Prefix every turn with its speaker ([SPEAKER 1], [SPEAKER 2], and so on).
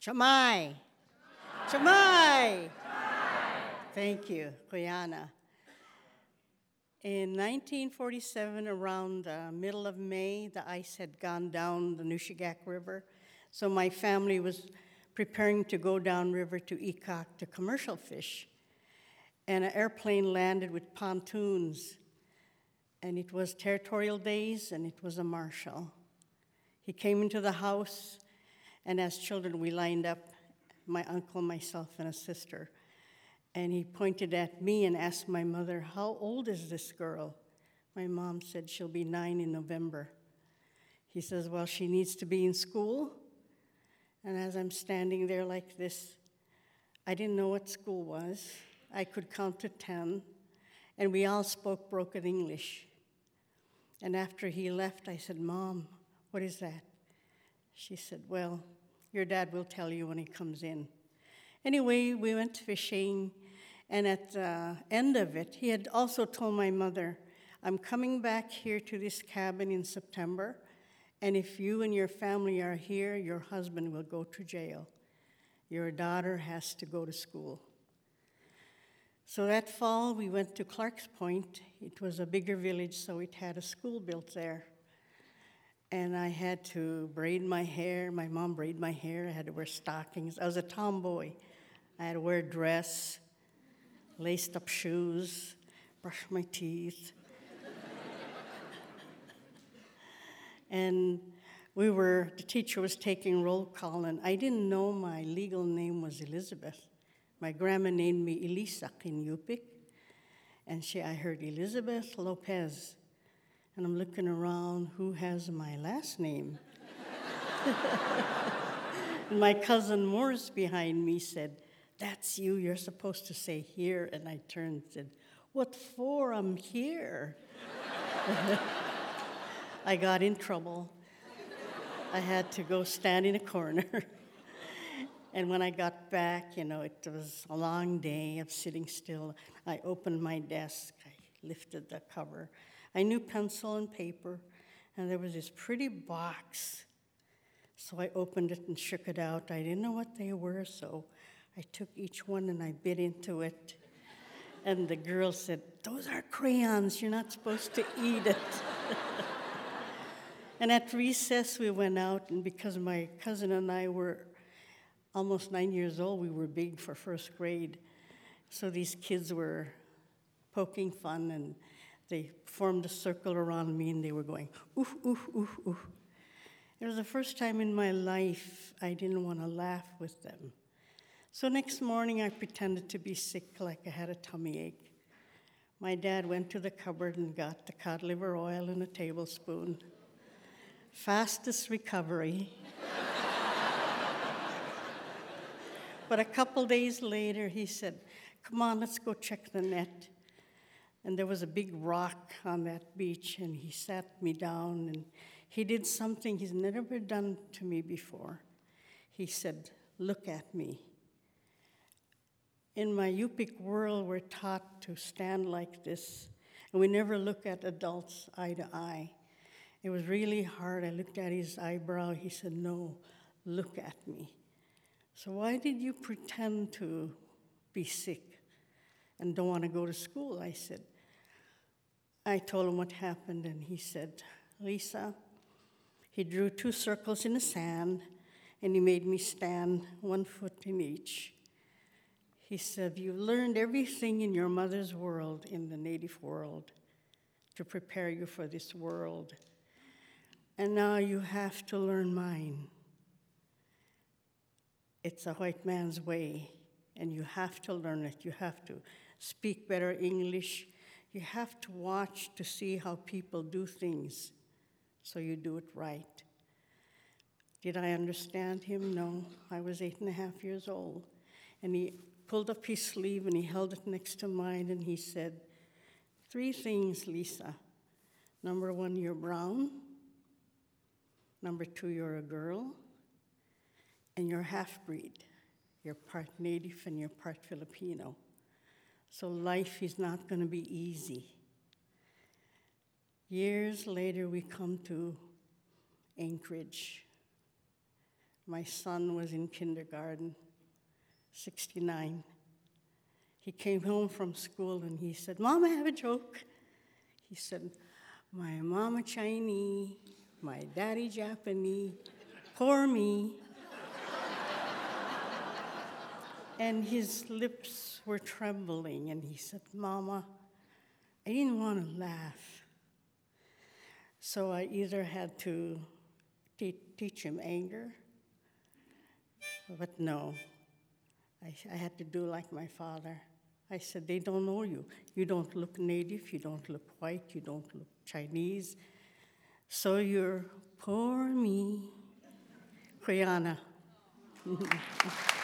[SPEAKER 1] Chamai. Chamai. Thank you, Quyana. In 1947, around the middle of May, the ice had gone down the Nushagak River, so my family was preparing to go downriver to Ekuk to commercial fish. And an airplane landed with pontoons, and it was territorial days, and it was a marshal. He came into the house, and as children, we lined up my uncle, myself, and a sister. And he pointed at me and asked my mother, How old is this girl? My mom said, She'll be nine in November. He says, Well, she needs to be in school. And as I'm standing there like this, I didn't know what school was. I could count to 10, and we all spoke broken English. And after he left, I said, Mom, what is that? She said, Well, your dad will tell you when he comes in. Anyway, we went fishing, and at the end of it, he had also told my mother, I'm coming back here to this cabin in September, and if you and your family are here, your husband will go to jail. Your daughter has to go to school. So that fall, we went to Clark's Point. It was a bigger village, so it had a school built there. And I had to braid my hair. My mom braided my hair. I had to wear stockings. I was a tomboy. I had to wear a dress, laced up shoes, brush my teeth. and we were, the teacher was taking roll call, and I didn't know my legal name was Elizabeth. My grandma named me Elisa in Yupik, and she, I heard Elizabeth Lopez. And I'm looking around, who has my last name? my cousin Morris behind me said, that's you. You're supposed to say here. And I turned and said, What for? I'm here. I got in trouble. I had to go stand in a corner. and when I got back, you know, it was a long day of sitting still. I opened my desk, I lifted the cover. I knew pencil and paper, and there was this pretty box. So I opened it and shook it out. I didn't know what they were, so I took each one and I bit into it. And the girl said, Those are crayons. You're not supposed to eat it. and at recess, we went out, and because my cousin and I were almost nine years old, we were big for first grade. So these kids were poking fun, and they formed a circle around me, and they were going, ooh, ooh, ooh, ooh. It was the first time in my life I didn't want to laugh with them. So next morning, I pretended to be sick, like I had a tummy ache. My dad went to the cupboard and got the cod liver oil and a tablespoon. Fastest recovery. but a couple days later, he said, Come on, let's go check the net. And there was a big rock on that beach, and he sat me down and he did something he's never done to me before. He said, Look at me. In my Yupik world, we're taught to stand like this, and we never look at adults eye to eye. It was really hard. I looked at his eyebrow. He said, No, look at me. So, why did you pretend to be sick and don't want to go to school? I said, I told him what happened, and he said, Lisa, he drew two circles in the sand, and he made me stand one foot in each. He said, You learned everything in your mother's world, in the native world, to prepare you for this world. And now you have to learn mine. It's a white man's way, and you have to learn it. You have to speak better English. You have to watch to see how people do things so you do it right. Did I understand him? No. I was eight and a half years old. And he pulled up his sleeve and he held it next to mine and he said, Three things, Lisa. Number one, you're brown. Number two, you're a girl. And you're half breed. You're part native and you're part Filipino. So life is not going to be easy. Years later, we come to Anchorage. My son was in kindergarten, 69. He came home from school and he said, Mom, I have a joke. He said, My mama Chinese, my daddy Japanese, poor me. And his lips were trembling, and he said, Mama, I didn't want to laugh. So I either had to te- teach him anger, but no, I, I had to do like my father. I said, They don't know you. You don't look native, you don't look white, you don't look Chinese. So you're poor me, Kriana.